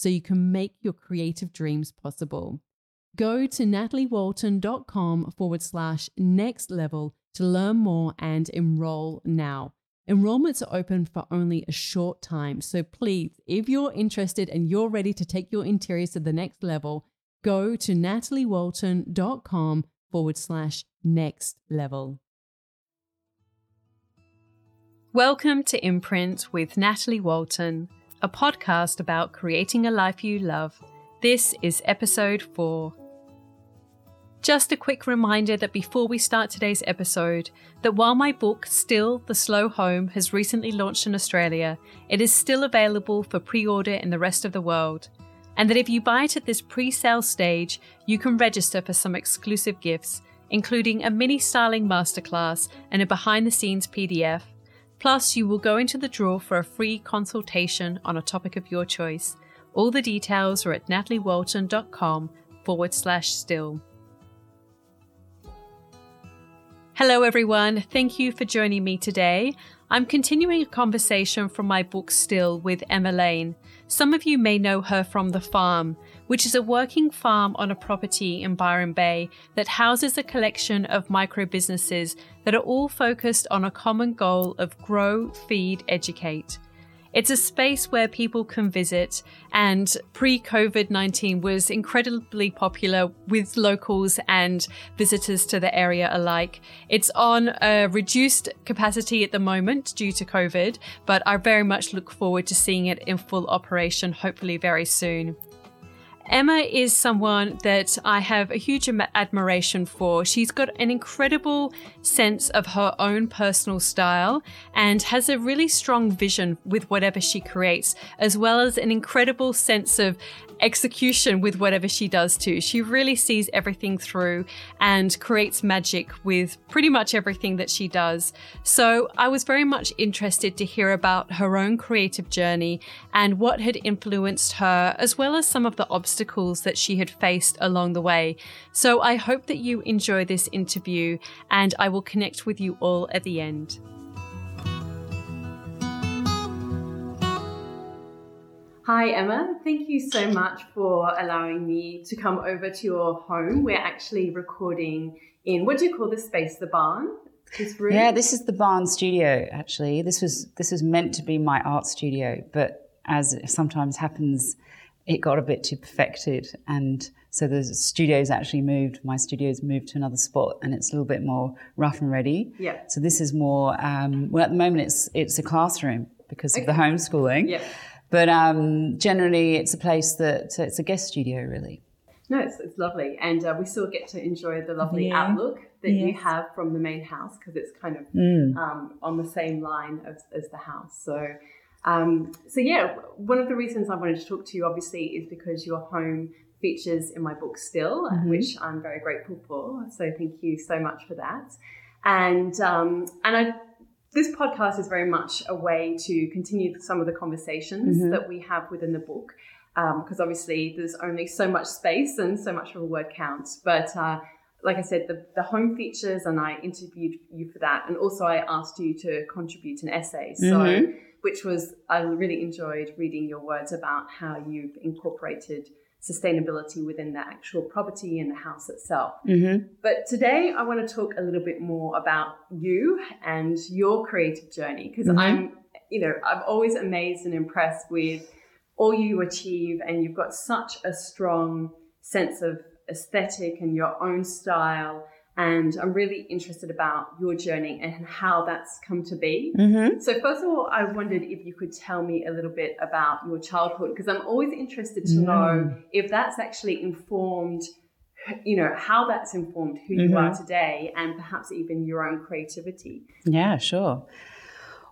so you can make your creative dreams possible. Go to nataliewalton.com forward slash next level to learn more and enroll now. Enrollments are open for only a short time, so please, if you're interested and you're ready to take your interiors to the next level, go to nataliewalton.com forward slash next level. Welcome to Imprint with Natalie Walton a podcast about creating a life you love. This is episode 4. Just a quick reminder that before we start today's episode, that while my book Still the Slow Home has recently launched in Australia, it is still available for pre-order in the rest of the world. And that if you buy it at this pre-sale stage, you can register for some exclusive gifts, including a mini styling masterclass and a behind the scenes PDF Plus, you will go into the draw for a free consultation on a topic of your choice. All the details are at nataliewalton.com forward slash still. Hello, everyone. Thank you for joining me today. I'm continuing a conversation from my book Still with Emma Lane. Some of you may know her from The Farm, which is a working farm on a property in Byron Bay that houses a collection of micro businesses that are all focused on a common goal of grow, feed, educate. It's a space where people can visit, and pre COVID 19 was incredibly popular with locals and visitors to the area alike. It's on a reduced capacity at the moment due to COVID, but I very much look forward to seeing it in full operation, hopefully, very soon. Emma is someone that I have a huge admiration for. She's got an incredible sense of her own personal style and has a really strong vision with whatever she creates, as well as an incredible sense of execution with whatever she does too. She really sees everything through and creates magic with pretty much everything that she does. So I was very much interested to hear about her own creative journey and what had influenced her, as well as some of the obstacles that she had faced along the way. So I hope that you enjoy this interview and I will connect with you all at the end. Hi, Emma. Thank you so much for allowing me to come over to your home. We're actually recording in what do you call this space? The barn? This room? Yeah, this is the barn studio. Actually, this was this was meant to be my art studio, but as sometimes happens, it got a bit too perfected, and so the studio's actually moved. My studio's moved to another spot, and it's a little bit more rough and ready. Yeah. So this is more. Um, well, at the moment, it's it's a classroom because of the homeschooling. Yeah. But um, generally, it's a place that it's a guest studio, really. No, it's, it's lovely. And uh, we still get to enjoy the lovely Yeah. outlook that you have from the main house because it's kind of Mm. um, on the same line as, as the house. So, um, so yeah, one of the reasons I wanted to talk to you obviously is because your home features in my book still, Mhm. which I'm very grateful for. So thank you so much for that. And um, and I, this podcast is very much a way to continue some of the conversations Mhm. that we have within the book. Because obviously there's only so much space and so much of a word count But uh, like I said, the, the home features, and I interviewed you for that. And also, I asked you to contribute an essay. So, Mhm. which was, I really enjoyed reading your words about how you've incorporated sustainability within the actual property and the house itself. Mm-hmm. But today, I want to talk a little bit more about you and your creative journey because Mhm. I'm, you know, I'm always amazed and impressed with all you achieve, and you've got such a strong sense of aesthetic and your own style. And I'm really interested about your journey and how that's come to be. Mm-hmm. So, first of all, I wondered if you could tell me a little bit about your childhood, because I'm always interested to know if that's actually informed, you know, how that's informed who you are today and perhaps even your own creativity. Yeah, sure.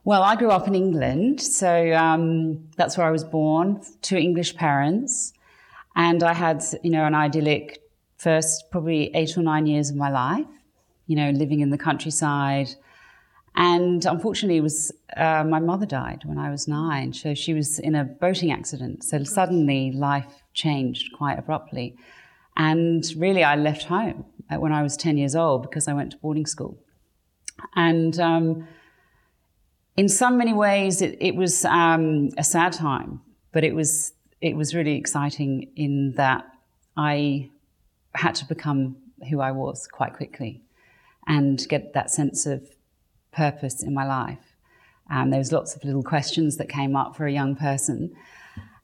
Well, I grew up in England, so um, that's where I was born to English parents, and I had, you know, an idyllic first probably eight or nine years of my life, you know, living in the countryside. And unfortunately, it was uh, my mother died when I was nine, so she was in a boating accident. So suddenly, life changed quite abruptly, and really, I left home when I was ten years old because I went to boarding school, and. Um, in so many ways, it, it was um, a sad time, but it was it was really exciting in that I had to become who I was quite quickly, and get that sense of purpose in my life. And there was lots of little questions that came up for a young person,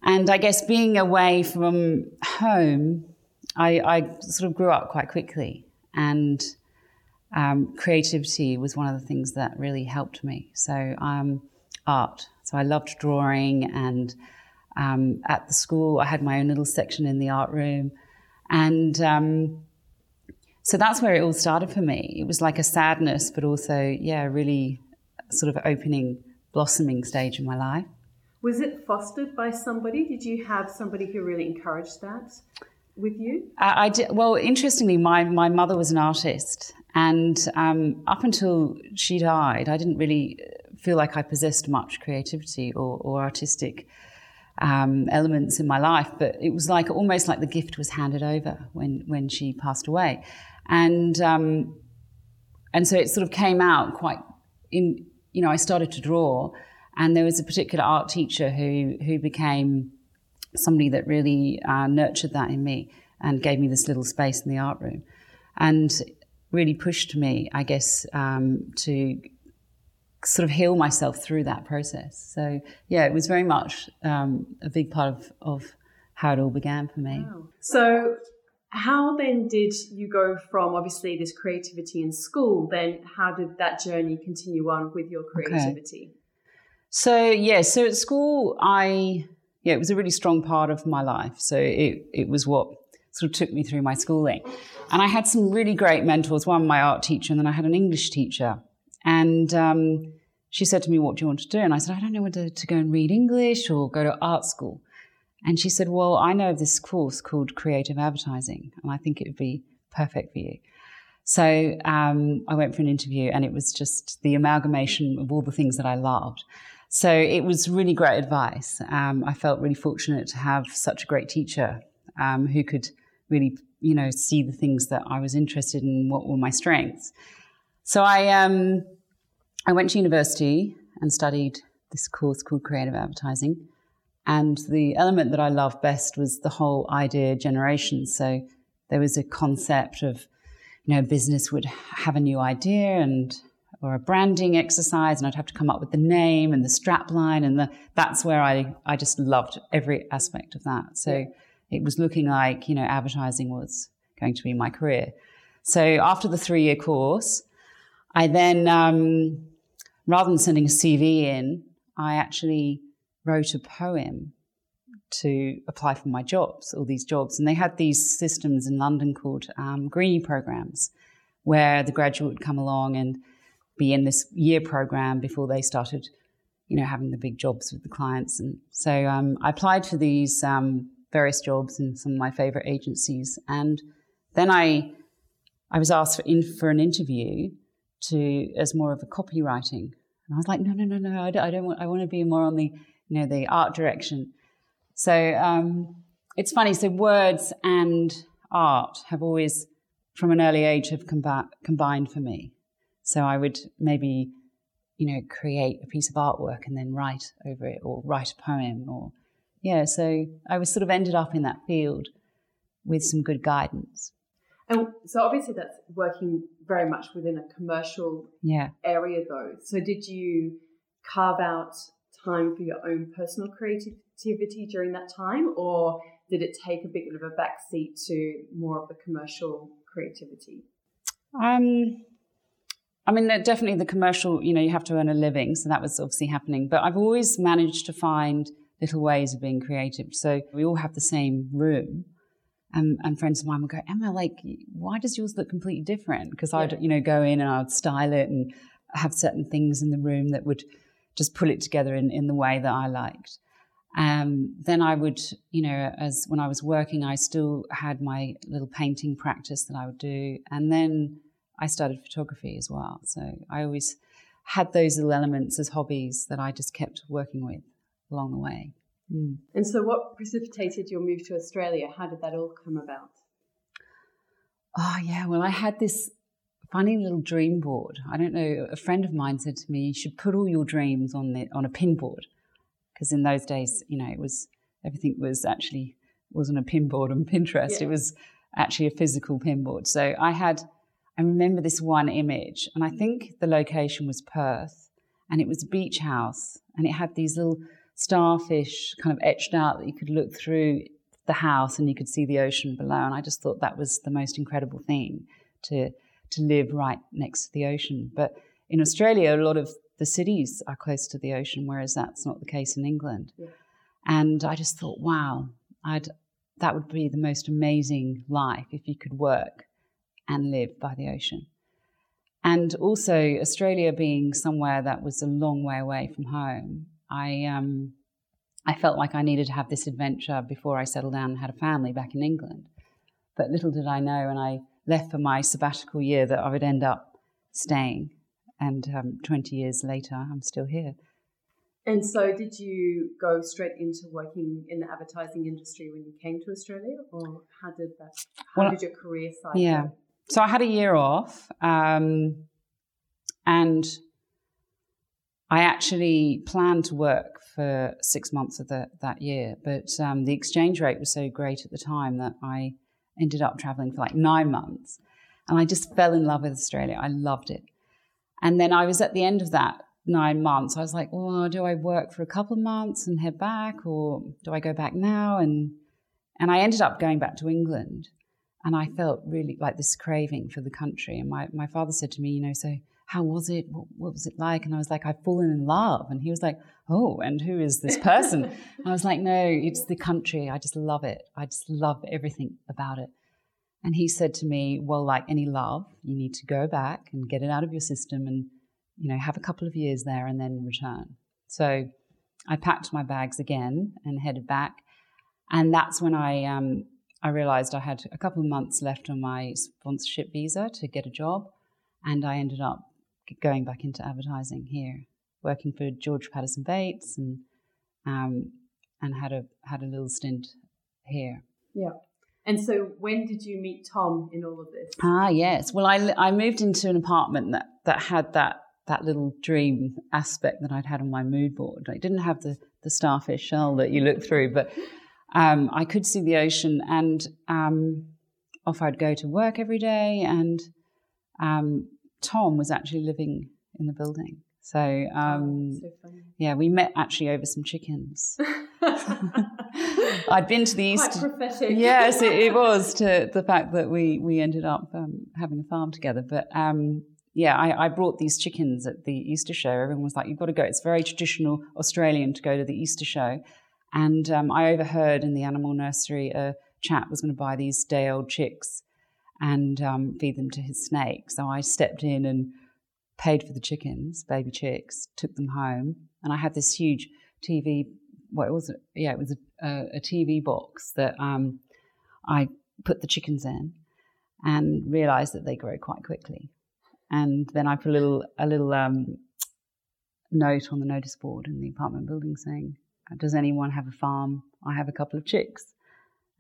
and I guess being away from home, I, I sort of grew up quite quickly, and um, creativity was one of the things that really helped me. So, um, art. So, I loved drawing, and um, at the school, I had my own little section in the art room. And um, so that's where it all started for me. It was like a sadness, but also, yeah, really sort of opening, blossoming stage in my life. Was it fostered by somebody? Did you have somebody who really encouraged that with you? I, I did, well, interestingly, my, my mother was an artist, and um, up until she died, I didn't really feel like I possessed much creativity or, or artistic um, elements in my life. But it was like almost like the gift was handed over when when she passed away, and um, and so it sort of came out quite in. You know, I started to draw, and there was a particular art teacher who who became somebody that really uh, nurtured that in me and gave me this little space in the art room, and really pushed me, I guess, um, to sort of heal myself through that process. So yeah, it was very much um, a big part of, of how it all began for me. So, how then did you go from obviously this creativity in school? Then, how did that journey continue on with your creativity? So yeah, so at school, I yeah, it was a really strong part of my life. So it it was what sort of took me through my schooling, and I had some really great mentors. One, my art teacher, and then I had an English teacher, and um, she said to me, "What do you want to do?" And I said, "I don't know whether to go and read English or go to art school." And she said, "Well, I know of this course called creative advertising, and I think it would be perfect for you." So um, I went for an interview, and it was just the amalgamation of all the things that I loved. So it was really great advice. Um, I felt really fortunate to have such a great teacher um, who could really, you know, see the things that I was interested in, what were my strengths. So I, um, I went to university and studied this course called creative advertising. And the element that I loved best was the whole idea generation. So there was a concept of, you know, business would have a new idea and or a branding exercise, and I'd have to come up with the name and the strap line, and the, that's where I I just loved every aspect of that. So it was looking like you know advertising was going to be my career. So after the three year course, I then um, rather than sending a CV in, I actually wrote a poem to apply for my jobs, all these jobs. And they had these systems in London called um, Greenie programs, where the graduate would come along and be in this year program before they started, you know, having the big jobs with the clients. And so um, I applied for these um, various jobs in some of my favorite agencies. And then I, I was asked for, in, for an interview to as more of a copywriting. And I was like, no, no, no, no, I don't, I don't want, I want to be more on the, you know, the art direction. So um, it's funny. So words and art have always, from an early age, have combi- combined for me. So I would maybe, you know, create a piece of artwork and then write over it, or write a poem, or yeah. So I was sort of ended up in that field with some good guidance. And so obviously that's working very much within a commercial yeah. area, though. So did you carve out time for your own personal creativity during that time, or did it take a bit of a backseat to more of the commercial creativity? Um, I mean, definitely the commercial, you know, you have to earn a living. So that was obviously happening. But I've always managed to find little ways of being creative. So we all have the same room. And, and friends of mine would go, Emma, like, why does yours look completely different? Because yeah. I'd, you know, go in and I'd style it and have certain things in the room that would just pull it together in, in the way that I liked. Um, then I would, you know, as when I was working, I still had my little painting practice that I would do. And then I started photography as well. So I always had those little elements as hobbies that I just kept working with along the way. Mm. And so, what precipitated your move to Australia? How did that all come about? Oh, yeah. Well, I had this funny little dream board. I don't know. A friend of mine said to me, "You should put all your dreams on the on a pin board," because in those days, you know, it was everything was actually wasn't a pin board on Pinterest. Yeah. It was actually a physical pin board. So I had. I remember this one image, and I think the location was Perth, and it was a beach house, and it had these little starfish kind of etched out that you could look through the house and you could see the ocean below. And I just thought that was the most incredible thing to to live right next to the ocean. But in Australia, a lot of the cities are close to the ocean, whereas that's not the case in England. Yeah. And I just thought, wow, I'd that would be the most amazing life if you could work and live by the ocean. And also, Australia being somewhere that was a long way away from home, I um, I felt like I needed to have this adventure before I settled down and had a family back in England. But little did I know when I left for my sabbatical year that I would end up staying. And um, 20 years later, I'm still here. And so, did you go straight into working in the advertising industry when you came to Australia, or how did that? How well, did your career side? Yeah. So I had a year off, um, and I actually planned to work for six months of the, that year, but um, the exchange rate was so great at the time that I ended up traveling for like nine months. And I just fell in love with Australia. I loved it. And then I was at the end of that nine months. I was like, well, do I work for a couple of months and head back, or do I go back now? And and I ended up going back to England, and I felt really like this craving for the country. And my my father said to me, you know, so how was it? What, what, was it like? And I was like, I've fallen in love. And he was like, oh, and who is this person? I was like, no, it's the country. I just love it. I just love everything about it. And he said to me, well, like any love, you need to go back and get it out of your system and, you know, have a couple of years there and then return. So I packed my bags again and headed back. And that's when I, um, I realized I had a couple of months left on my sponsorship visa to get a job. And I ended up going back into advertising here, working for George Patterson Bates, and um, and had a had a little stint here. Yeah. And so, when did you meet Tom in all of this? Ah, yes. Well, I, I moved into an apartment that, that had that that little dream aspect that I'd had on my mood board. I didn't have the, the starfish shell that you look through, but um, I could see the ocean, and um, off I'd go to work every day. And um, Tom was actually living in the building. So, um, oh, so yeah, we met actually over some chickens. I'd been to the Quite East. prophetic. yes, it, it, was to the fact that we we ended up um, having a farm together. But um, yeah, I, I, brought these chickens at the Easter show. Everyone was like, "You've got to go." It's very traditional Australian to go to the Easter show, and um, I overheard in the animal nursery a chap was going to buy these day-old chicks and um, feed them to his snake. So I stepped in and paid for the chickens, baby chicks, took them home, and I had this huge TV. What was it? Yeah, it was a, a, a TV box that um, I put the chickens in, and realised that they grow quite quickly. And then I put a little a little um, note on the notice board in the apartment building saying, "Does anyone have a farm? I have a couple of chicks."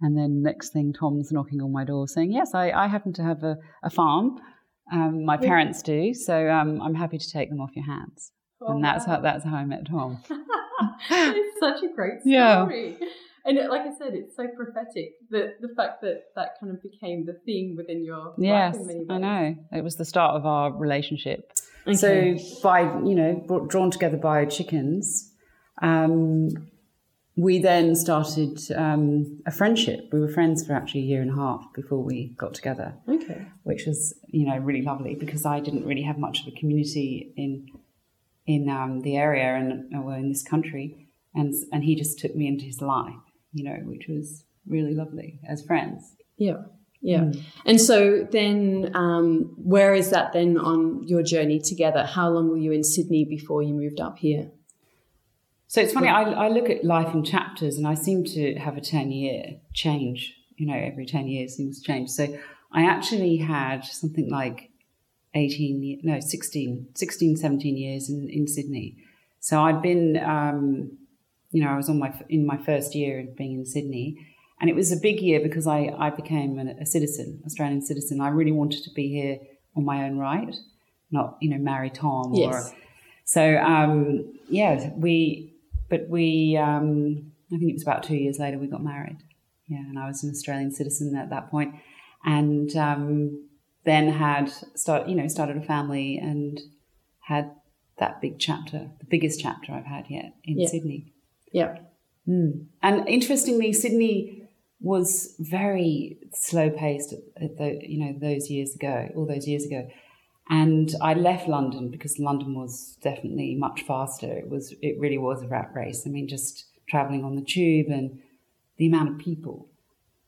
And then next thing, Tom's knocking on my door saying, "Yes, I, I happen to have a, a farm." Um, my parents do, so um, I'm happy to take them off your hands. Oh, and that's wow. how that's how I met Tom. it's such a great story. Yeah. And it, like I said, it's so prophetic that the fact that that kind of became the theme within your yes, I know. It was the start of our relationship. Okay. So by you know brought, drawn together by chickens, um, we then started um, a friendship. We were friends for actually a year and a half before we got together. Okay. Which was, you know, really lovely because I didn't really have much of a community in in um, the area and well, in this country, and and he just took me into his life, you know, which was really lovely as friends. Yeah. Yeah. Mm. And so then, um, where is that then on your journey together? How long were you in Sydney before you moved up here? So it's funny, I, I look at life in chapters and I seem to have a 10 year change. You know, every 10 years things change. So I actually had something like 18, no, 16, 16 17 years in, in Sydney. So I'd been, um, you know, I was on my in my first year of being in Sydney, and it was a big year because I, I became a, a citizen, Australian citizen. I really wanted to be here on my own right, not you know marry Tom yes. or. So um, yeah, we but we, um, I think it was about two years later, we got married. Yeah, and I was an Australian citizen at that point, and um, then had start, you know, started a family and had that big chapter, the biggest chapter I've had yet in yeah. Sydney. Yeah. Mm. And interestingly, Sydney was very slow paced at the, you know those years ago, all those years ago. And I left London because London was definitely much faster. It was, it really was a rat race. I mean, just traveling on the tube and the amount of people.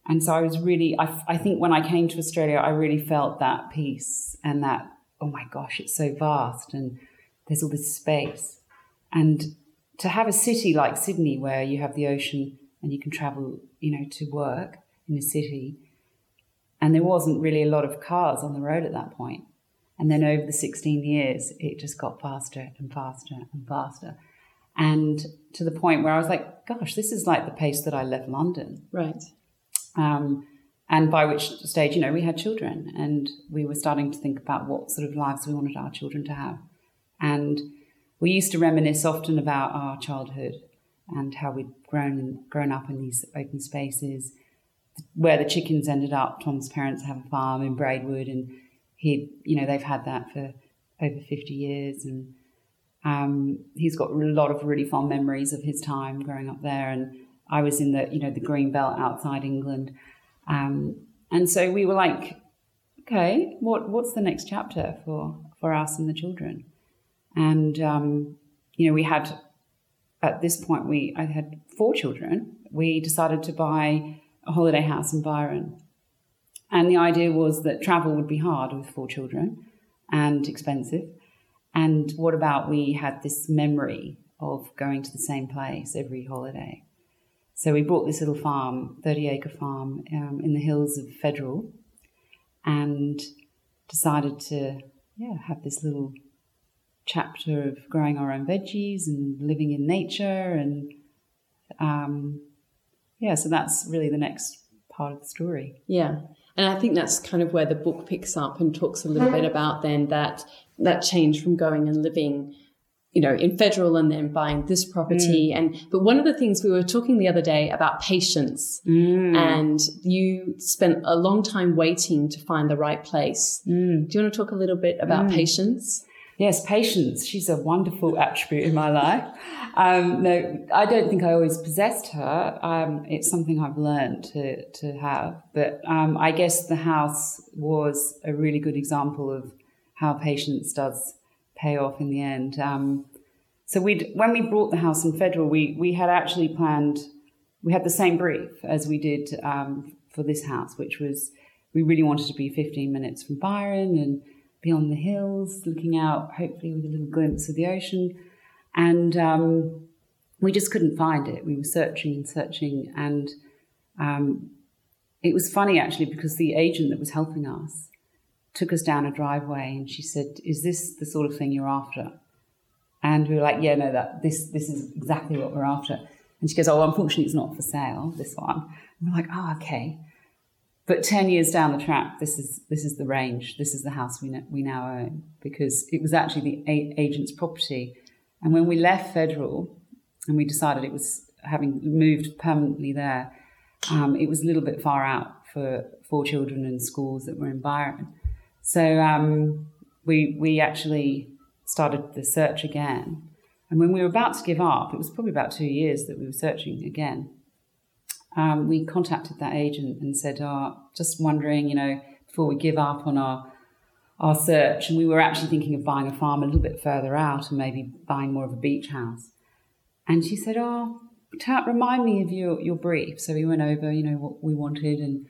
And so I was really, I, I think when I came to Australia, I really felt that peace and that, oh my gosh, it's so vast and there's all this space. And to have a city like Sydney where you have the ocean and you can travel, you know, to work in a city, and there wasn't really a lot of cars on the road at that point. And then over the 16 years, it just got faster and faster and faster. And to the point where I was like, gosh, this is like the pace that I left London. Right. Um, and by which stage, you know, we had children and we were starting to think about what sort of lives we wanted our children to have. And we used to reminisce often about our childhood and how we'd grown grown up in these open spaces. Where the chickens ended up, Tom's parents have a farm in Braidwood, and he, you know, they've had that for over 50 years. And um, he's got a lot of really fond memories of his time growing up there. And I was in the, you know, the green belt outside England. Um, and so we were like, okay, what, what's the next chapter for, for us and the children? And, um, you know, we had, at this point, we, I had four children. We decided to buy a holiday house in Byron and the idea was that travel would be hard with four children and expensive. And what about we had this memory of going to the same place every holiday? So we bought this little farm, 30 acre farm um, in the hills of Federal, and decided to yeah, have this little chapter of growing our own veggies and living in nature. And um, yeah, so that's really the next part of the story. Yeah. And I think that's kind of where the book picks up and talks a little bit about then that that change from going and living you know in federal and then buying this property mm. and but one of the things we were talking the other day about patience mm. and you spent a long time waiting to find the right place mm. do you want to talk a little bit about mm. patience Yes, patience. She's a wonderful attribute in my life. Um, no, I don't think I always possessed her. Um, it's something I've learned to, to have. But um, I guess the house was a really good example of how patience does pay off in the end. Um, so we when we brought the house in Federal, we, we had actually planned, we had the same brief as we did um, for this house, which was we really wanted to be 15 minutes from Byron and be on the hills, looking out, hopefully with a little glimpse of the ocean. And um, we just couldn't find it. We were searching and searching. And um, it was funny actually because the agent that was helping us took us down a driveway and she said, Is this the sort of thing you're after? And we were like, Yeah, no, that this this is exactly what we're after. And she goes, Oh, unfortunately, it's not for sale, this one. And we're like, Oh, okay. But 10 years down the track, this is, this is the range. This is the house we, we now own because it was actually the agent's property. And when we left Federal and we decided it was having moved permanently there, um, it was a little bit far out for, for children and schools that were in Byron. So um, we, we actually started the search again. And when we were about to give up, it was probably about two years that we were searching again um, we contacted that agent and said, oh, just wondering, you know, before we give up on our our search, and we were actually thinking of buying a farm a little bit further out and maybe buying more of a beach house. And she said, "Oh, Tat, remind me of your your brief." So we went over, you know, what we wanted, and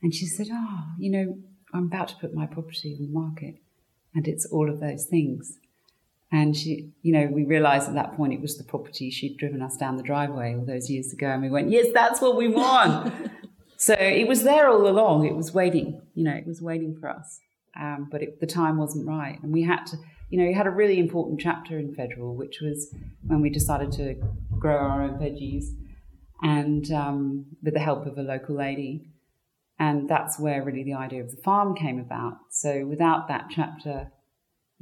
and she said, "Oh, you know, I'm about to put my property on the market, and it's all of those things." And she, you know, we realized at that point it was the property she'd driven us down the driveway all those years ago. And we went, yes, that's what we want. so it was there all along. It was waiting, you know, it was waiting for us. Um, but it, the time wasn't right. And we had to, you know, we had a really important chapter in Federal, which was when we decided to grow our own veggies and um, with the help of a local lady. And that's where really the idea of the farm came about. So without that chapter,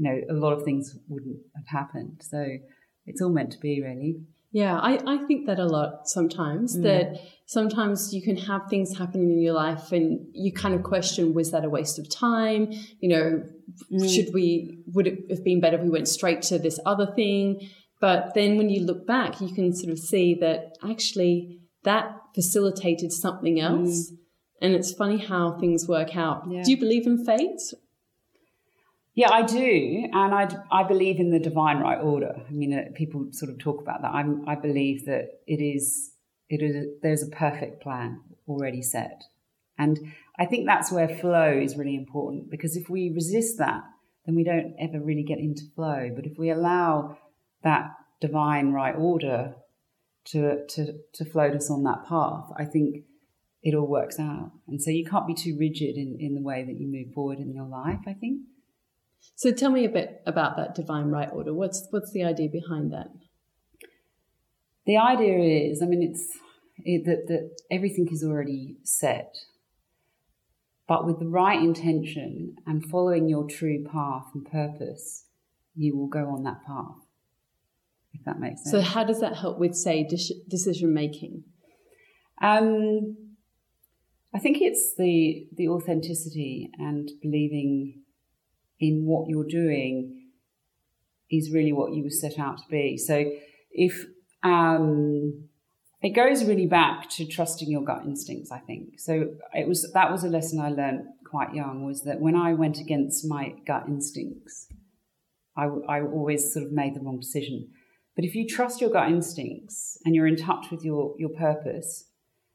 you know, a lot of things wouldn't have happened. So it's all meant to be, really. Yeah, I, I think that a lot sometimes, mm. that sometimes you can have things happening in your life and you kind of question, was that a waste of time? You know, mm. should we, would it have been better if we went straight to this other thing? But then when you look back, you can sort of see that actually that facilitated something mm. else. Mm. And it's funny how things work out. Yeah. Do you believe in fate? Yeah, I do, and I, I believe in the divine right order. I mean, uh, people sort of talk about that. I'm, I believe that it is it is there's a perfect plan already set, and I think that's where flow is really important because if we resist that, then we don't ever really get into flow. But if we allow that divine right order to to to float us on that path, I think it all works out. And so you can't be too rigid in, in the way that you move forward in your life. I think. So tell me a bit about that divine right order. What's what's the idea behind that? The idea is, I mean, it's it, that that everything is already set, but with the right intention and following your true path and purpose, you will go on that path. If that makes sense. So, how does that help with, say, decision making? Um, I think it's the the authenticity and believing in what you're doing is really what you were set out to be. So if um, it goes really back to trusting your gut instincts, I think. So it was that was a lesson I learned quite young was that when I went against my gut instincts, I, I always sort of made the wrong decision. But if you trust your gut instincts and you're in touch with your, your purpose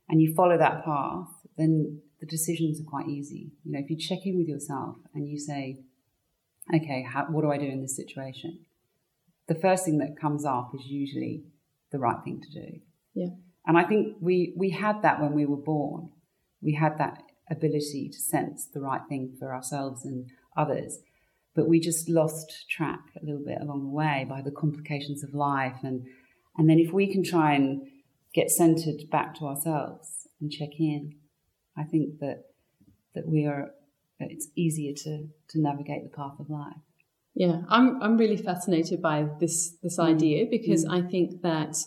and you follow that path, then the decisions are quite easy. You know, if you check in with yourself and you say, okay, how, what do I do in this situation? The first thing that comes up is usually the right thing to do. Yeah. And I think we, we had that when we were born. We had that ability to sense the right thing for ourselves and others. But we just lost track a little bit along the way by the complications of life. And, and then if we can try and get centered back to ourselves and check in, I think that, that we are it's easier to to navigate the path of life. Yeah, I'm I'm really fascinated by this this mm. idea because mm. I think that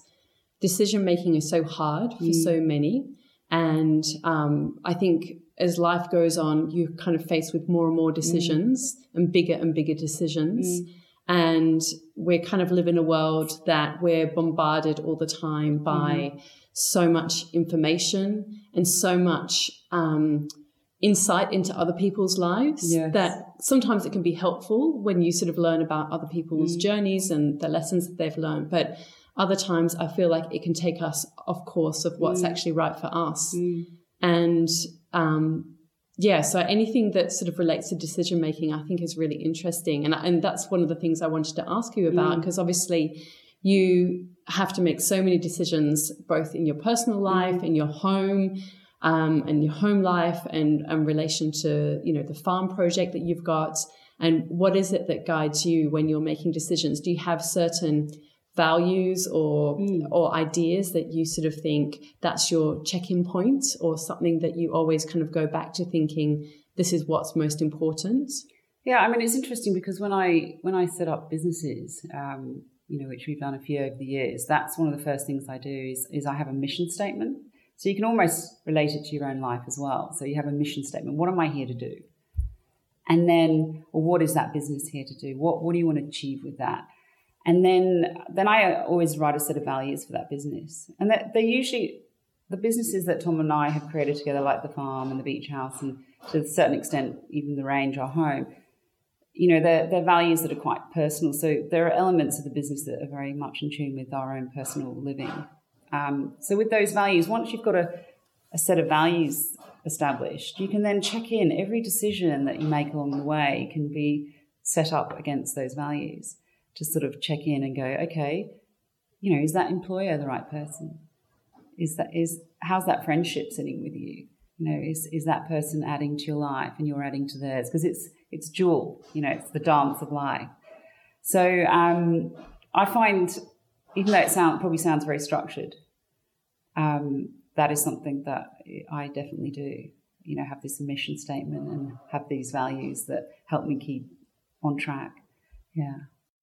decision making is so hard for mm. so many, and um, I think as life goes on, you're kind of faced with more and more decisions mm. and bigger and bigger decisions. Mm. And we're kind of live in a world that we're bombarded all the time by mm. so much information and so much um, insight into other people's lives yes. that sometimes it can be helpful when you sort of learn about other people's mm. journeys and the lessons that they've learned. But other times I feel like it can take us off course of what's mm. actually right for us. Mm. And um, yeah, so anything that sort of relates to decision making, I think is really interesting. And, and that's one of the things I wanted to ask you about because mm. obviously you have to make so many decisions both in your personal life, mm. in your home, um, and your home life and in relation to you know the farm project that you've got? And what is it that guides you when you're making decisions? Do you have certain values or mm. or ideas that you sort of think that's your check-in point or something that you always kind of go back to thinking this is what's most important yeah i mean it's interesting because when i when i set up businesses um, you know which we've done a few over the years that's one of the first things i do is, is i have a mission statement so you can almost relate it to your own life as well. So you have a mission statement. What am I here to do? And then, well, what is that business here to do? What, what do you want to achieve with that? And then, then I always write a set of values for that business. And that they're usually the businesses that Tom and I have created together, like the farm and the beach house, and to a certain extent, even the range, our home. You know, they're, they're values that are quite personal. So there are elements of the business that are very much in tune with our own personal living. Um, so with those values, once you've got a, a set of values established, you can then check in. Every decision that you make along the way can be set up against those values to sort of check in and go, okay, you know, is that employer the right person? Is that is how's that friendship sitting with you? You know, is is that person adding to your life and you're adding to theirs? Because it's it's dual, you know, it's the dance of life. So um, I find even though it sound, probably sounds very structured, um, that is something that I definitely do. You know, have this mission statement and have these values that help me keep on track. Yeah.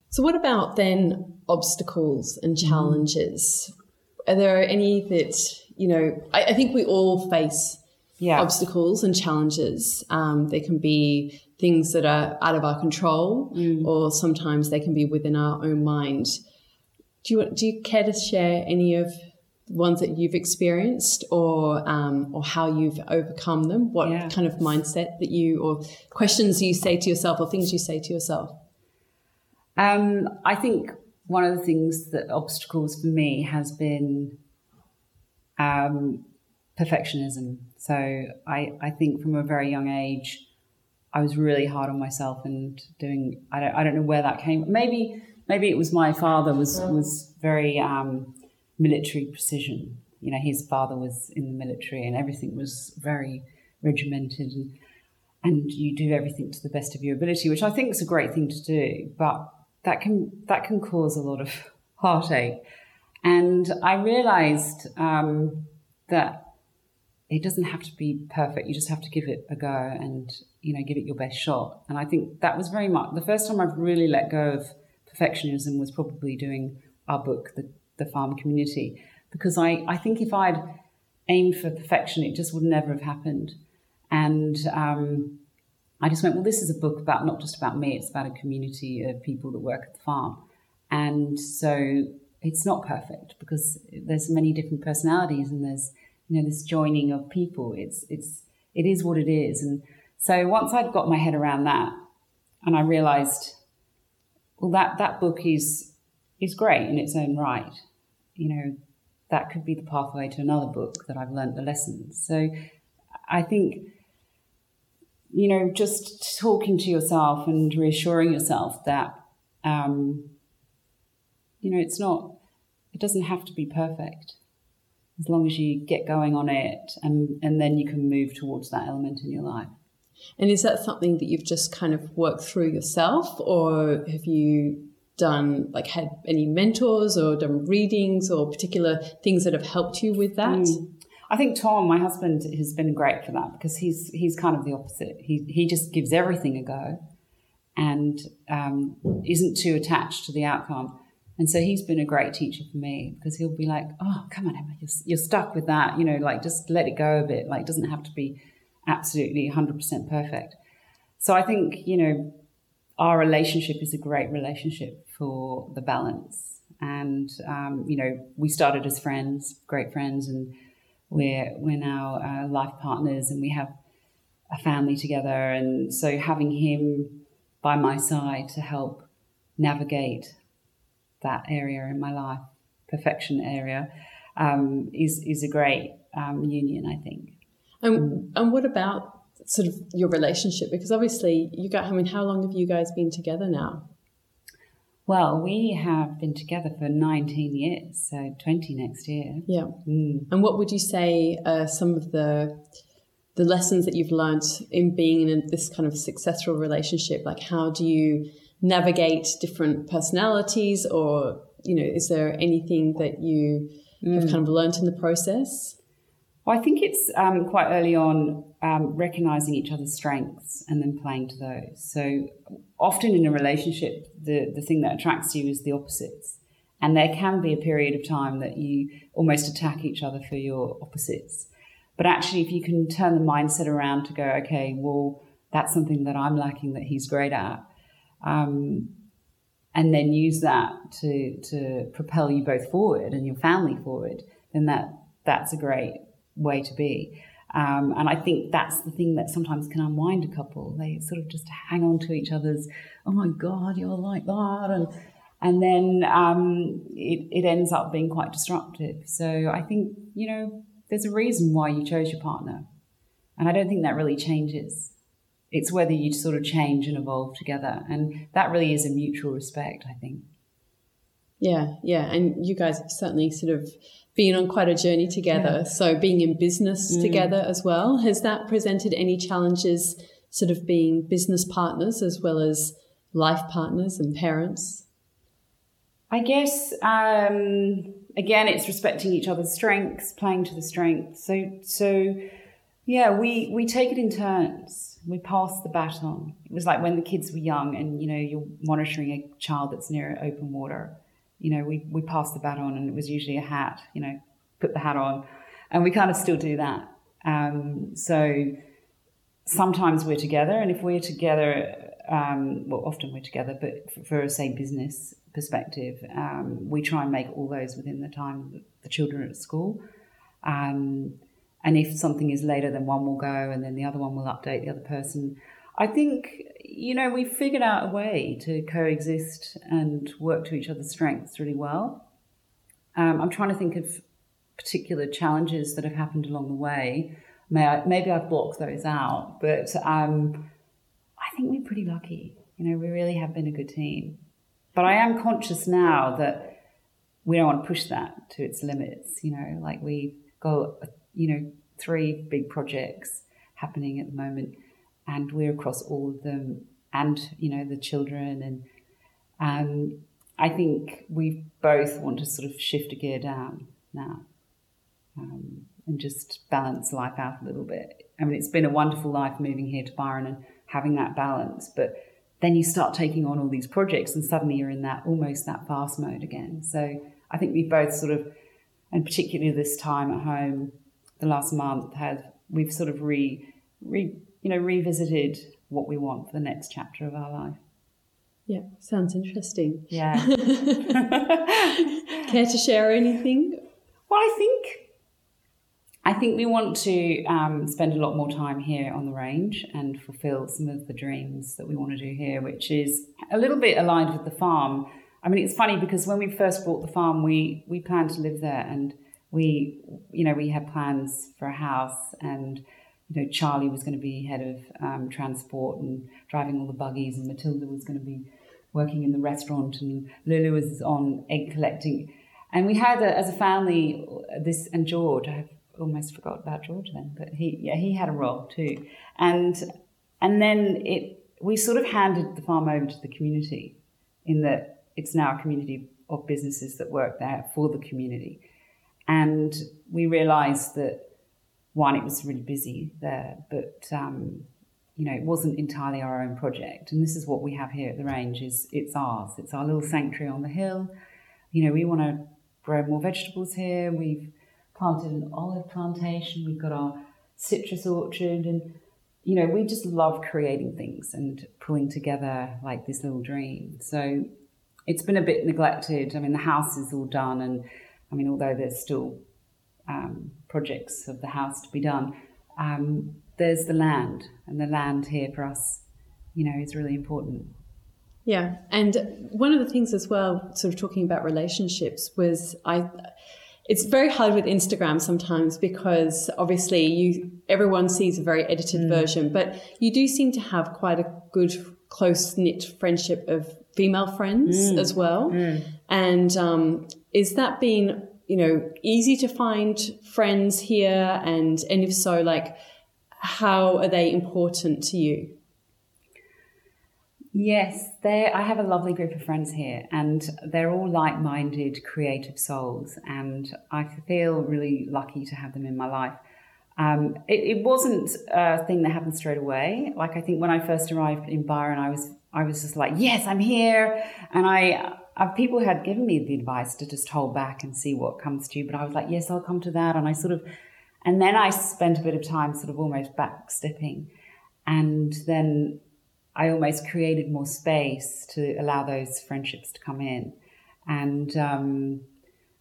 So, what about then obstacles and mm-hmm. challenges? Are there any that, you know, I, I think we all face yeah. obstacles and challenges. Um, they can be things that are out of our control, mm. or sometimes they can be within our own mind. Do you do you care to share any of the ones that you've experienced, or um, or how you've overcome them? What yeah. kind of mindset that you or questions you say to yourself, or things you say to yourself? Um, I think one of the things that obstacles for me has been um, perfectionism. So I, I think from a very young age, I was really hard on myself and doing. I don't I don't know where that came. Maybe maybe it was my father was was very um, military precision. You know, his father was in the military, and everything was very regimented, and, and you do everything to the best of your ability, which I think is a great thing to do. But that can that can cause a lot of heartache. And I realised um, that it doesn't have to be perfect. You just have to give it a go and you know give it your best shot. And I think that was very much the first time I've really let go of perfectionism was probably doing our book, The, the Farm Community, because I, I think if I'd aimed for perfection, it just would never have happened. And um, I just went, well, this is a book about not just about me, it's about a community of people that work at the farm. And so it's not perfect because there's many different personalities and there's you know this joining of people. It's it's it is what it is. And so once I'd got my head around that, and I realised well, that, that book is, is great in its own right. You know, that could be the pathway to another book that I've learned the lessons. So I think, you know, just talking to yourself and reassuring yourself that, um, you know, it's not, it doesn't have to be perfect as long as you get going on it and, and then you can move towards that element in your life. And is that something that you've just kind of worked through yourself, or have you done like had any mentors or done readings or particular things that have helped you with that? Mm. I think Tom, my husband, has been great for that because he's he's kind of the opposite. He he just gives everything a go, and um, isn't too attached to the outcome. And so he's been a great teacher for me because he'll be like, "Oh, come on, Emma, you're, you're stuck with that. You know, like just let it go a bit. Like, it doesn't have to be absolutely 100% perfect. So I think, you know, our relationship is a great relationship for the balance. And, um, you know, we started as friends, great friends, and we're, we're now uh, life partners and we have a family together. And so having him by my side to help navigate that area in my life, perfection area, um, is, is a great um, union, I think. And, and what about sort of your relationship? Because obviously, you got, I mean, how long have you guys been together now? Well, we have been together for 19 years, so 20 next year. Yeah. Mm. And what would you say are some of the the lessons that you've learned in being in this kind of successful relationship? Like, how do you navigate different personalities, or you know, is there anything that you mm. have kind of learned in the process? Well, I think it's um, quite early on um, recognizing each other's strengths and then playing to those. So often in a relationship, the, the thing that attracts you is the opposites. And there can be a period of time that you almost attack each other for your opposites. But actually, if you can turn the mindset around to go, okay, well, that's something that I'm lacking that he's great at, um, and then use that to to propel you both forward and your family forward, then that that's a great way to be. Um, and I think that's the thing that sometimes can unwind a couple. They sort of just hang on to each other's, oh my God, you're like that. And, and then um, it, it ends up being quite disruptive. So I think, you know, there's a reason why you chose your partner. And I don't think that really changes. It's whether you sort of change and evolve together. And that really is a mutual respect, I think. Yeah, yeah. And you guys have certainly sort of been on quite a journey together. Yeah. So being in business mm. together as well, has that presented any challenges sort of being business partners as well as life partners and parents? I guess um, again, it's respecting each other's strengths, playing to the strengths. So, so yeah, we we take it in turns. We pass the baton. It was like when the kids were young, and you know, you're monitoring a child that's near open water. You know, we we pass the baton, and it was usually a hat. You know, put the hat on, and we kind of still do that. Um, so sometimes we're together, and if we're together, um, well, often we're together, but for, for say business perspective, um, we try and make all those within the time the children are at school. Um, and if something is later, then one will go and then the other one will update the other person. I think, you know, we've figured out a way to coexist and work to each other's strengths really well. Um, I'm trying to think of particular challenges that have happened along the way. maybe I've blocked those out, but um, I think we're pretty lucky. You know, we really have been a good team. But I am conscious now that we don't want to push that to its limits. You know, like we've got, you know, three big projects happening at the moment, and we're across all of them, and you know, the children, and um, I think we both want to sort of shift a gear down now. Um, and just balance life out a little bit. I mean, it's been a wonderful life moving here to Byron and having that balance, but then you start taking on all these projects and suddenly you're in that almost that fast mode again. So I think we both sort of, and particularly this time at home, the last month, have we've sort of re, re you know revisited what we want for the next chapter of our life. Yeah, sounds interesting. Yeah. Care to share anything? Well, I think I think we want to um, spend a lot more time here on the range and fulfill some of the dreams that we want to do here, which is a little bit aligned with the farm. I mean, it's funny because when we first bought the farm, we we planned to live there, and we, you know, we had plans for a house, and you know, Charlie was going to be head of um, transport and driving all the buggies, and Matilda was going to be working in the restaurant, and Lulu was on egg collecting. And we had, a, as a family, this and George. I have almost forgot about George then, but he yeah he had a role too, and and then it we sort of handed the farm over to the community, in that it's now a community of businesses that work there for the community, and we realised that one it was really busy there, but um, you know it wasn't entirely our own project, and this is what we have here at the range is it's ours, it's our little sanctuary on the hill. You know we want to grow more vegetables here. We've planted an olive plantation. We've got our citrus orchard, and you know, we just love creating things and pulling together like this little dream. So it's been a bit neglected. I mean, the house is all done, and I mean, although there's still um, projects of the house to be done, um, there's the land, and the land here for us, you know, is really important. Yeah, and one of the things as well, sort of talking about relationships, was I. It's very hard with Instagram sometimes because obviously you everyone sees a very edited mm. version, but you do seem to have quite a good close knit friendship of female friends mm. as well. Mm. And um, is that been you know easy to find friends here? And and if so, like how are they important to you? Yes. I have a lovely group of friends here, and they're all like-minded, creative souls, and I feel really lucky to have them in my life. Um, it, it, wasn't a thing that happened straight away. Like I think when I first arrived in Byron, I was I was just like, yes, I'm here, and I. Uh, people had given me the advice to just hold back and see what comes to you, but I was like, yes, I'll come to that, and I sort of, and then I spent a bit of time sort of almost back stepping, and then I almost created more space to allow those friendships to come in, and um,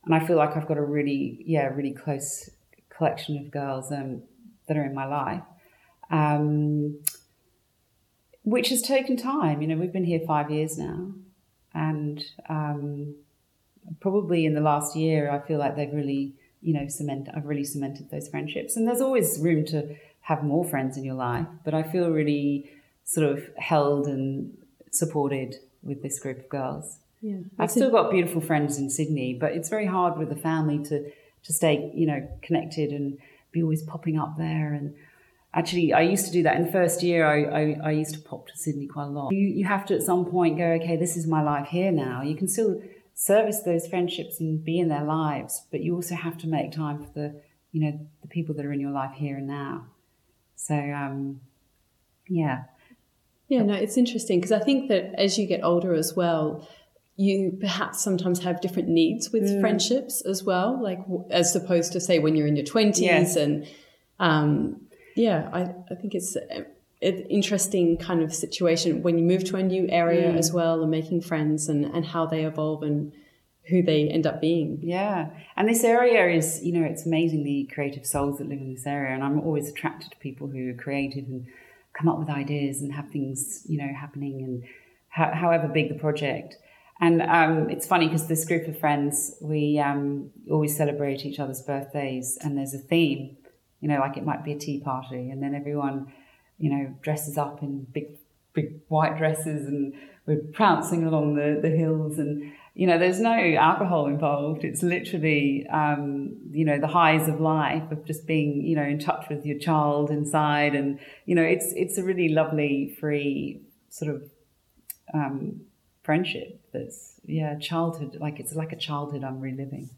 and I feel like I've got a really yeah really close collection of girls um, that are in my life, um, which has taken time. You know, we've been here five years now, and um, probably in the last year, I feel like they've really, you know, cement. I've really cemented those friendships, and there's always room to have more friends in your life. But I feel really sort of held and supported with this group of girls. Yeah, I've still got beautiful friends in Sydney, but it's very hard with the family to to stay, you know, connected and be always popping up there. And actually, I used to do that in the first year. I, I, I used to pop to Sydney quite a lot. You, you have to at some point go, okay, this is my life here now. You can still service those friendships and be in their lives, but you also have to make time for the, you know, the people that are in your life here and now. So, um, yeah. Yeah, no, it's interesting because I think that as you get older as well, you perhaps sometimes have different needs with mm. friendships as well, like as opposed to say when you're in your twenties. And um, yeah, I, I think it's an interesting kind of situation when you move to a new area mm. as well and making friends and, and how they evolve and who they end up being. Yeah. And this area is, you know, it's amazing the creative souls that live in this area. And I'm always attracted to people who are creative and come up with ideas and have things, you know, happening and however big the project. And um, it's funny because this group of friends, we um, always celebrate each other's birthdays, and there's a theme, you know, like it might be a tea party, and then everyone, you know, dresses up in big, big white dresses, and we're prancing along the, the hills, and you know, there's no alcohol involved. It's literally, um, you know, the highs of life of just being, you know, in touch with your child inside, and you know, it's it's a really lovely, free sort of um, friendship that's yeah childhood like it's like a childhood i'm reliving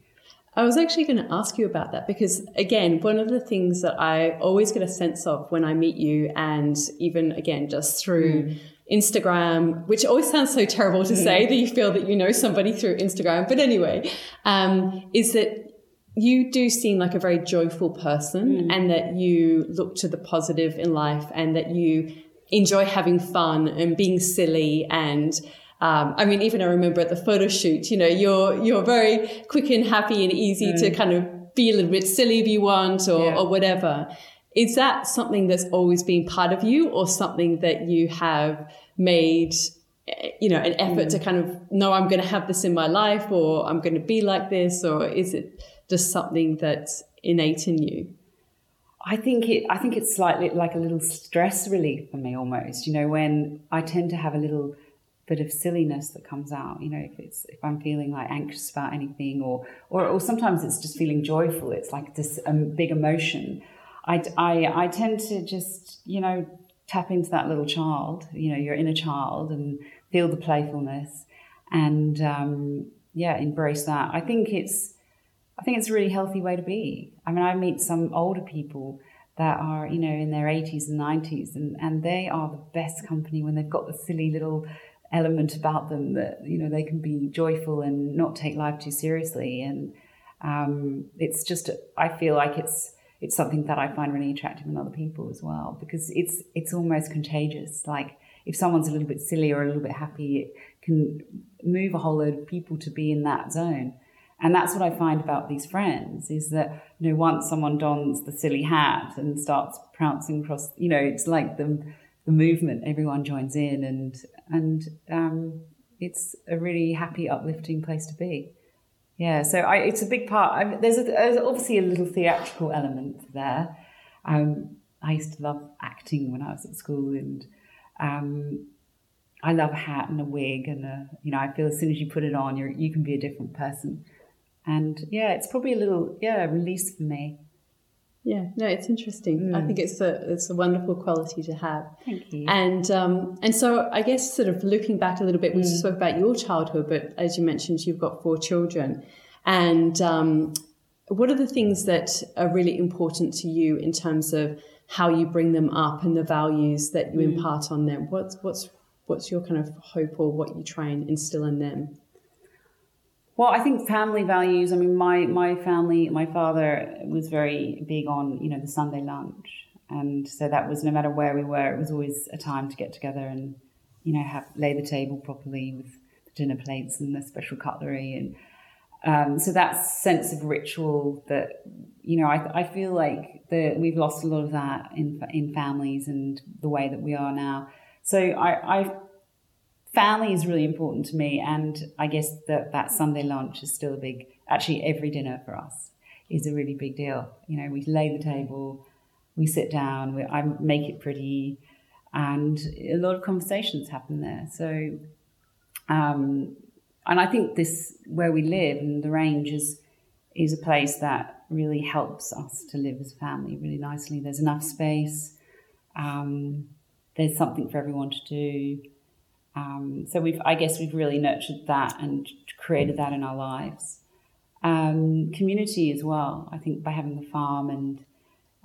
i was actually going to ask you about that because again one of the things that i always get a sense of when i meet you and even again just through mm. Instagram, which always sounds so terrible to mm. say that you feel that you know somebody through Instagram. But anyway, um, is that you do seem like a very joyful person mm. and that you look to the positive in life and that you enjoy having fun and being silly and um, I mean, even I remember at the photo shoot, you know, you're you're very quick and happy and easy mm. to kind of be a little bit silly if you want or, yeah. or whatever. Is that something that's always been part of you, or something that you have made, you know, an effort mm. to kind of know I'm going to have this in my life, or I'm going to be like this, or is it just something that's innate in you? I think it. I think it's slightly like a little stress relief for me, almost. You know, when I tend to have a little bit of silliness that comes out. You know, if it's if I'm feeling like anxious about anything, or or, or sometimes it's just feeling joyful. It's like this um, big emotion. I, I I tend to just you know tap into that little child. You know, your inner child, and feel the playfulness, and um, yeah, embrace that. I think it's I think it's a really healthy way to be. I mean, I meet some older people that are, you know, in their 80s and 90s, and, and they are the best company when they've got the silly little element about them that you know they can be joyful and not take life too seriously and um, it's just I feel like it's it's something that I find really attractive in other people as well because it's it's almost contagious. Like if someone's a little bit silly or a little bit happy, it can move a whole load of people to be in that zone. And that's what I find about these friends is that, you know, once someone dons the silly hat and starts prancing across, you know, it's like the, the movement, everyone joins in and, and, um, it's a really happy, uplifting place to be. Yeah, so I, it's a big part. I, there's, a, there's, obviously a little theatrical element there. Um, I used to love acting when I was at school, and um, I love a hat and a wig, and a, you know, I feel as soon as you put it on, you you can be a different person. And yeah, it's probably a little yeah release for me. Yeah, no, it's interesting. Mm. I think it's a it's a wonderful quality to have. Thank you. And um, and so I guess sort of looking back a little bit, we mm. spoke about your childhood, but as you mentioned, you've got four children. And um, what are the things that are really important to you in terms of how you bring them up and the values that you mm. impart on them? What's what's what's your kind of hope or what you try and instill in them? Well, I think family values. I mean, my my family, my father was very big on you know the Sunday lunch, and so that was no matter where we were, it was always a time to get together and you know have lay the table properly with the dinner plates and the special cutlery, and um, so that sense of ritual that you know I, I feel like that we've lost a lot of that in in families and the way that we are now. So I, I family is really important to me, and I guess that that Sunday lunch is still a big. Actually, every dinner for us is a really big deal. You know, we lay the table, we sit down, we, I make it pretty, and a lot of conversations happen there. So, um, and I think this where we live and the range is is a place that really helps us to live as a family really nicely. There's enough space. Um, there's something for everyone to do. Um, so we've, I guess, we've really nurtured that and created that in our lives. Um, community as well. I think by having the farm and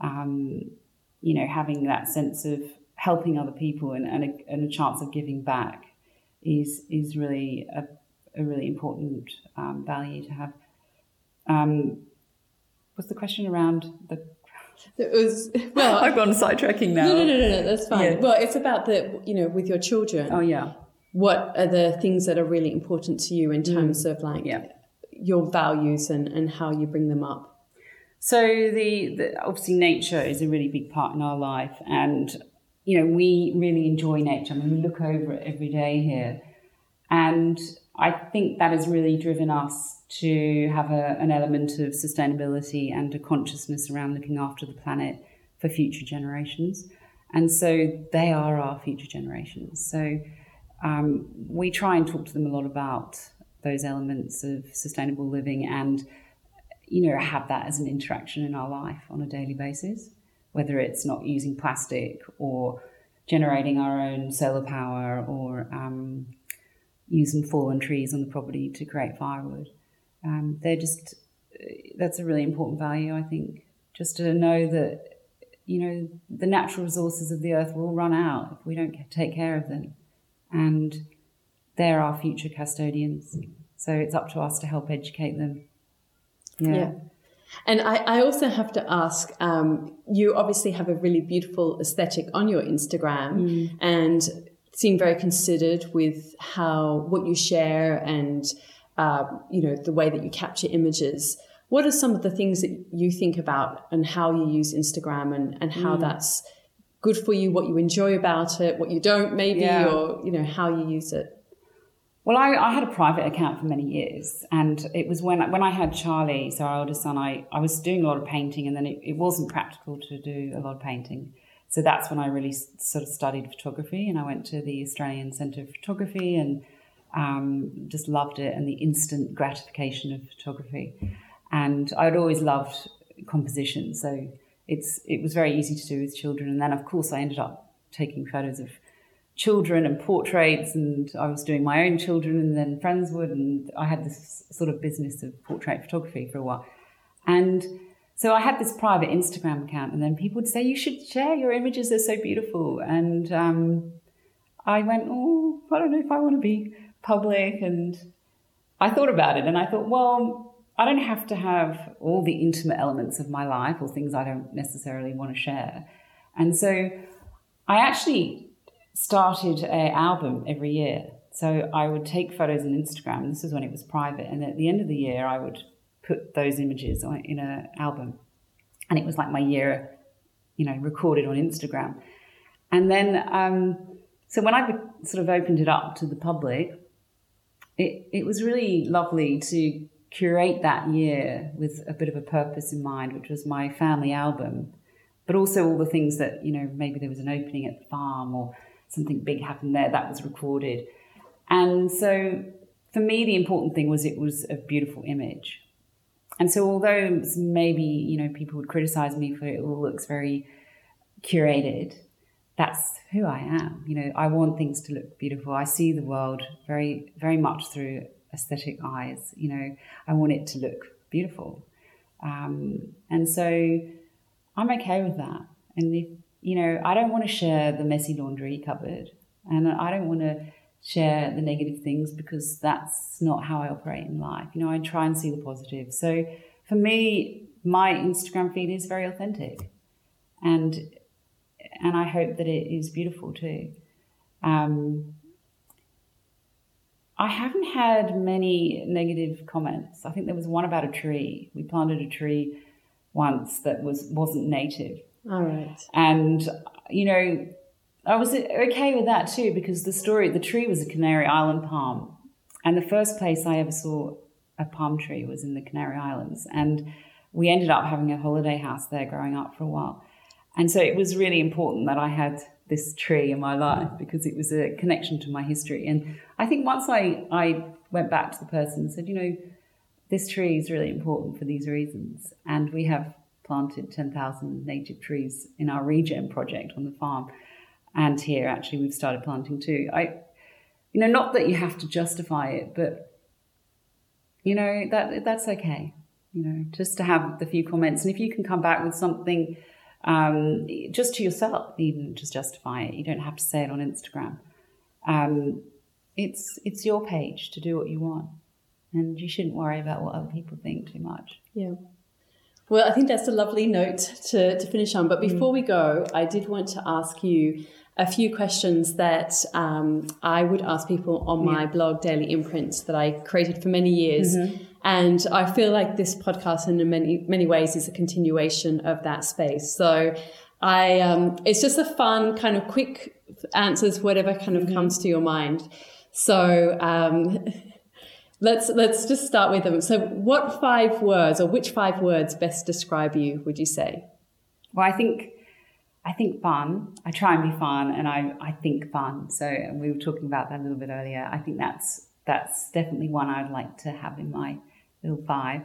um, you know having that sense of helping other people and, and, a, and a chance of giving back is is really a, a really important um, value to have. Um, was the question around the it was well. I've gone sidetracking now. No, no, no, no, no that's fine. Yeah. Well, it's about the you know with your children. Oh yeah what are the things that are really important to you in mm. terms mm. of like yeah. your values and, and how you bring them up? So the, the, obviously nature is a really big part in our life, and you know we really enjoy nature. I mean, we look over it every day here, and I think that has really driven us to have a, an element of sustainability and a consciousness around looking after the planet for future generations. And so they are our future generations. So um, we try and talk to them a lot about those elements of sustainable living and you know have that as an interaction in our life on a daily basis whether it's not using plastic or generating our own solar power or um, using fallen trees on the property to create firewood. Um, they're just that's a really important value i think just to know that you know the natural resources of the earth will run out if we don't take care of them and they're our future custodians. So it's up to us to help educate them. Yeah. yeah. And I, I, also have to ask um, you obviously have a really beautiful aesthetic on your Instagram mm. and seem very considered with how what you share and uh, you know the way that you capture images. What are some of the things that you think about and how you use Instagram and, and how mm. that's good for you, what you enjoy about it, what you don't maybe, yeah. or you know how you use it. Well, I, I, had a private account for many years, and it was when when I had Charlie, so our oldest son, I, I was doing a lot of painting, and then it, it wasn't practical to do a lot of painting. So that's when I really sort of studied photography, and I went to the Australian Centre of Photography, and um, just loved it and the instant gratification of photography. And I'd always loved composition, so it's it was very easy to do with children. And then, of course, I ended up taking photos of children and portraits, and I was doing my own children, and then friends would, and I had this sort of business of portrait photography for a while, and. So I had this private Instagram account, and then people would say, "You should share your images; they're so beautiful." And um, I went, "Oh, I don't know if I want to be public." And I thought about it, and I thought, well, I, don't have to have all the intimate elements of my life or things I don't necessarily want to share. And so I actually started an album every year. So I would take photos on Instagram. This was when it was private. And at the end of the year, I would put those images in an album. And it was like my year, you know, recorded on Instagram. And then, um, so when I sort of opened it up to the public, it, it was really lovely to curate that year with a bit of a purpose in mind, which was my family album, but also all the things that, you know, maybe there was an opening at the farm or something big happened there that was recorded. And so for me, the important thing was it was a beautiful image. And so although maybe, you know, people would criticize me for it all looks very curated, that's who I am. You know, I want things to look beautiful. I see the world very, very much through aesthetic eyes. You know, I want it to look beautiful. Um, and so I'm okay with that. And if, you know, I don't want to share the messy laundry cupboard and I don't want to share the negative things because that's not how I operate in life. You know, I try and see the positive. So for me, my Instagram feed is very authentic. And and I hope that it is beautiful too. Um, I haven't had many negative comments. I think there was one about a tree. We planted a tree once that was wasn't native. All right. And you know, I was okay with that too because the story, the tree was a Canary Island palm, and the first place I ever saw a palm tree was in the Canary Islands, and we ended up having a holiday house there growing up for a while, and so it was really important that I had this tree in my life mm. because it was a connection to my history. And I think once I, I went back to the person and said, you know, this tree is really important for these reasons. And we have planted 10,000 native trees in our regen project on the farm. And here, actually, we've started planting too. I, you know, not that you have to justify it, but, you know, that that's okay. You know, just to have the few comments. And if you can come back with something um, just to yourself, even just justify it. You don't have to say it on Instagram. Um, it's it's your page to do what you want, and you shouldn't worry about what other people think too much. Yeah. Well, I think that's a lovely note to, to finish on. But before mm. we go, I did want to ask you a few questions that um, I would ask people on my blog, Daily Imprints, that I created for many years. Mm-hmm. And I feel like this podcast, in many many ways, is a continuation of that space. So, I um, it's just a fun kind of quick answers, whatever kind of mm-hmm. comes to your mind. So. Um, let's let's just start with them. So, what five words, or which five words, best describe you? Would you say? Well, I think I think fun. I try and be fun, and I I think fun. So we were talking about that a little bit earlier. I think that's that's definitely one I'd like to have in my little five.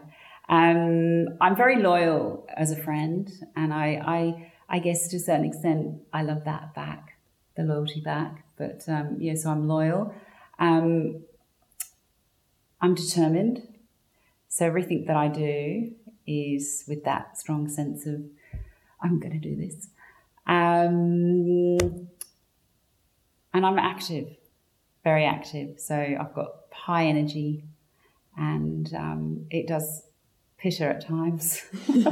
Um, I'm very loyal as a friend, and I, I, I guess to a certain extent, I love that back, the loyalty back. But um, yeah, so I'm loyal. Um, I'm determined. So everything that I do is with that strong sense of I'm going to do this. Um, and I'm active, very active. So I've got high energy, and um, it does pitter at times.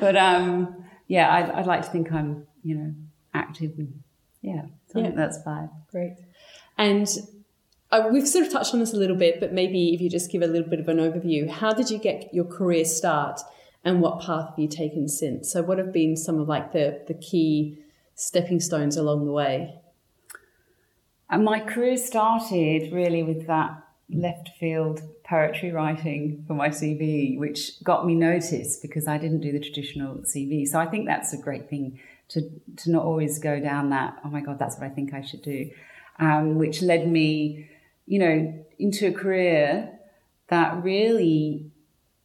but um, yeah, I'd, I'd, like to think I'm, you know, active and yeah, so yeah. that's fine. Great. And uh, we've sort of touched on this a little bit, but maybe if you just give a little bit of an overview, how did you get your career start and what path have you taken since? So what have been some of like the, the key stepping stones along the way? And my career started really with that left field poetry writing for my CV, which got me noticed because I didn't do the traditional CV. So I think that's a great thing to to not always go down that. Oh my God, that's what I think I should do, um, which led me, you know, into a career that really,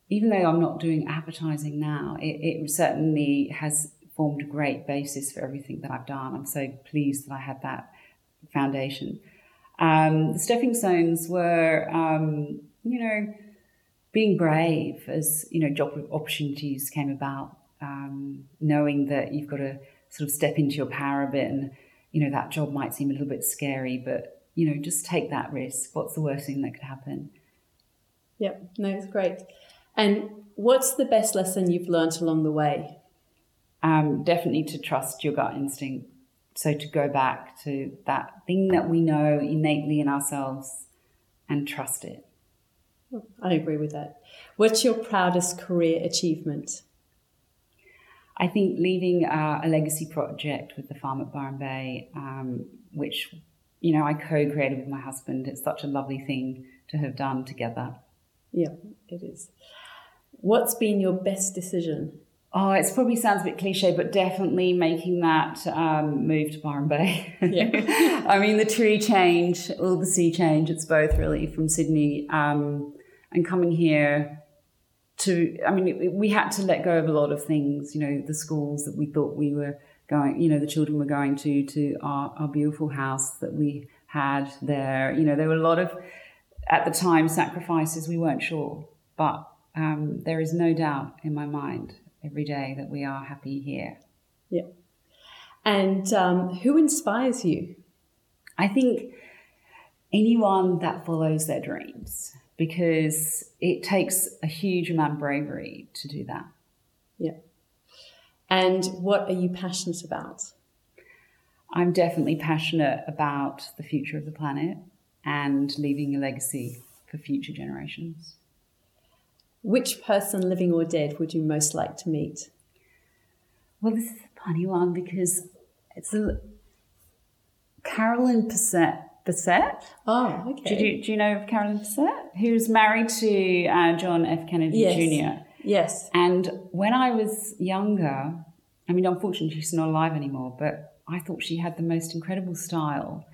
even though I'm not doing advertising now, it, it certainly has formed a great basis for everything that I've done. I'm so pleased that I had that foundation. Um, the stepping stones were, um, you know, being brave as you know job opportunities came about, um, knowing that you've got to sort of step into your power a bit, and you know that job might seem a little bit scary, but you know just take that risk. What's the worst thing that could happen? Yep, no, it's great. And what's the best lesson you've learned along the way? Um, definitely to trust your gut instinct. So to go back to that thing that we know innately in ourselves and trust it. I agree with that. What's your proudest career achievement? I think leaving uh, a legacy project with the farm at Byron Bay, um, which you know I co-created with my husband. It's such a lovely thing to have done together. Yeah, it is. What's been your best decision? Oh, it probably sounds a bit cliche, but definitely making that um, move to Byron Bay. Yeah. I mean, the tree change, all the sea change, it's both really from Sydney um, and coming here to, I mean, we had to let go of a lot of things, you know, the schools that we thought we were going, you know, the children were going to, to our, our beautiful house that we had there. You know, there were a lot of, at the time, sacrifices we weren't sure. But um, there is no doubt in my mind every day that we are happy here. Yeah. And um, who inspires you? I think anyone that follows their dreams because it takes a huge amount of bravery to do that. Yeah. And what are you passionate about? I'm definitely passionate about the future of the planet and leaving a legacy for future generations. Which person, living or dead, would you most like to meet? Well, this is a funny one because it's a Carolyn Bessette. Bessette. Oh, okay. Do you, do you know Carolyn Bessette? Who's married to uh, John F. Kennedy yes. Jr. Yes. And when I was younger, I mean, unfortunately, she's not alive anymore, but I thought she had the most incredible style.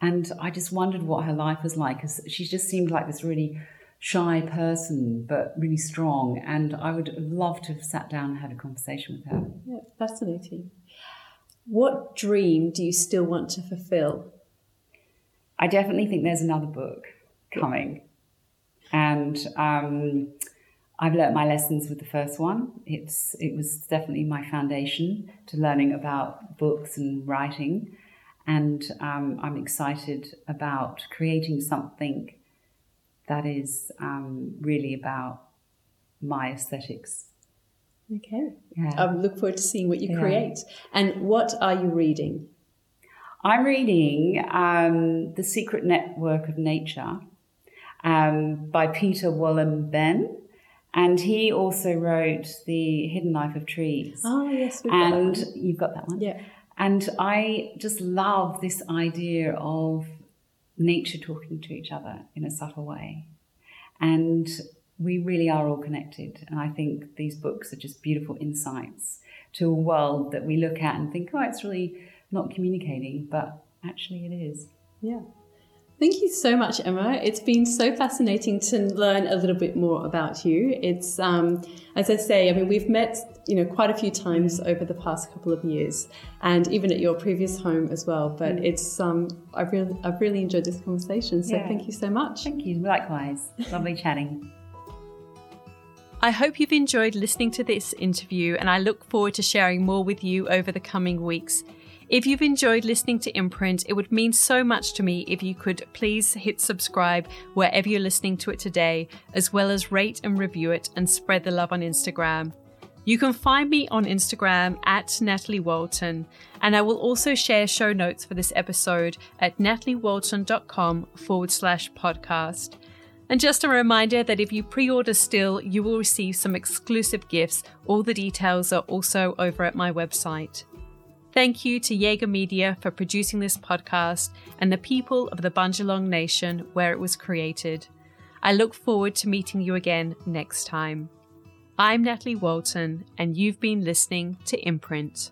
And I just wondered what her life was like because she just seemed like this really shy person, but really strong. And I would love to have sat down and had a conversation with her. Yeah, fascinating. What dream do you still want to fulfill? I definitely think there's another book coming. And um, I've learnt my lessons with the first one. It's it was definitely my foundation to learning about books and writing, and um, I'm excited about creating something that is um, really about my aesthetics. Okay. Yeah. I look forward to seeing what you yeah. create. And what are you reading? I'm reading um, The Secret Network of Nature um, by Peter Wohlleben. And he also wrote The Hidden Life of Trees. Oh, yes. and you've got that one? Yeah. And I just love this idea of nature talking to each other in a subtle way. And we really are all connected. And I think these books are just beautiful insights to a world that we look at and think, oh, it's really not communicating, but actually it is. Yeah. Thank you so much, Emma. It's been so fascinating to learn a little bit more about you. It's, um, as I say, I mean, we've met, you know, quite a few times over the past couple of years, and even at your previous home as well. But mm. it's, um, I've really, I've really enjoyed this conversation. So yeah. thank you so much. Thank you. Likewise. Lovely chatting. I hope you've enjoyed listening to this interview, and I look forward to sharing more with you over the coming weeks. If you've enjoyed listening to Imprint, it would mean so much to me if you could please hit subscribe wherever you're listening to it today, as well as rate and review it and spread the love on Instagram. You can find me on Instagram at Natalie Walton, and I will also share show notes for this episode at nataliewalton.com forward slash podcast. And just a reminder that if you pre order still, you will receive some exclusive gifts. All the details are also over at my website. Thank you to Jaeger Media for producing this podcast and the people of the Bundjalung Nation where it was created. I look forward to meeting you again next time. I'm Natalie Walton, and you've been listening to Imprint.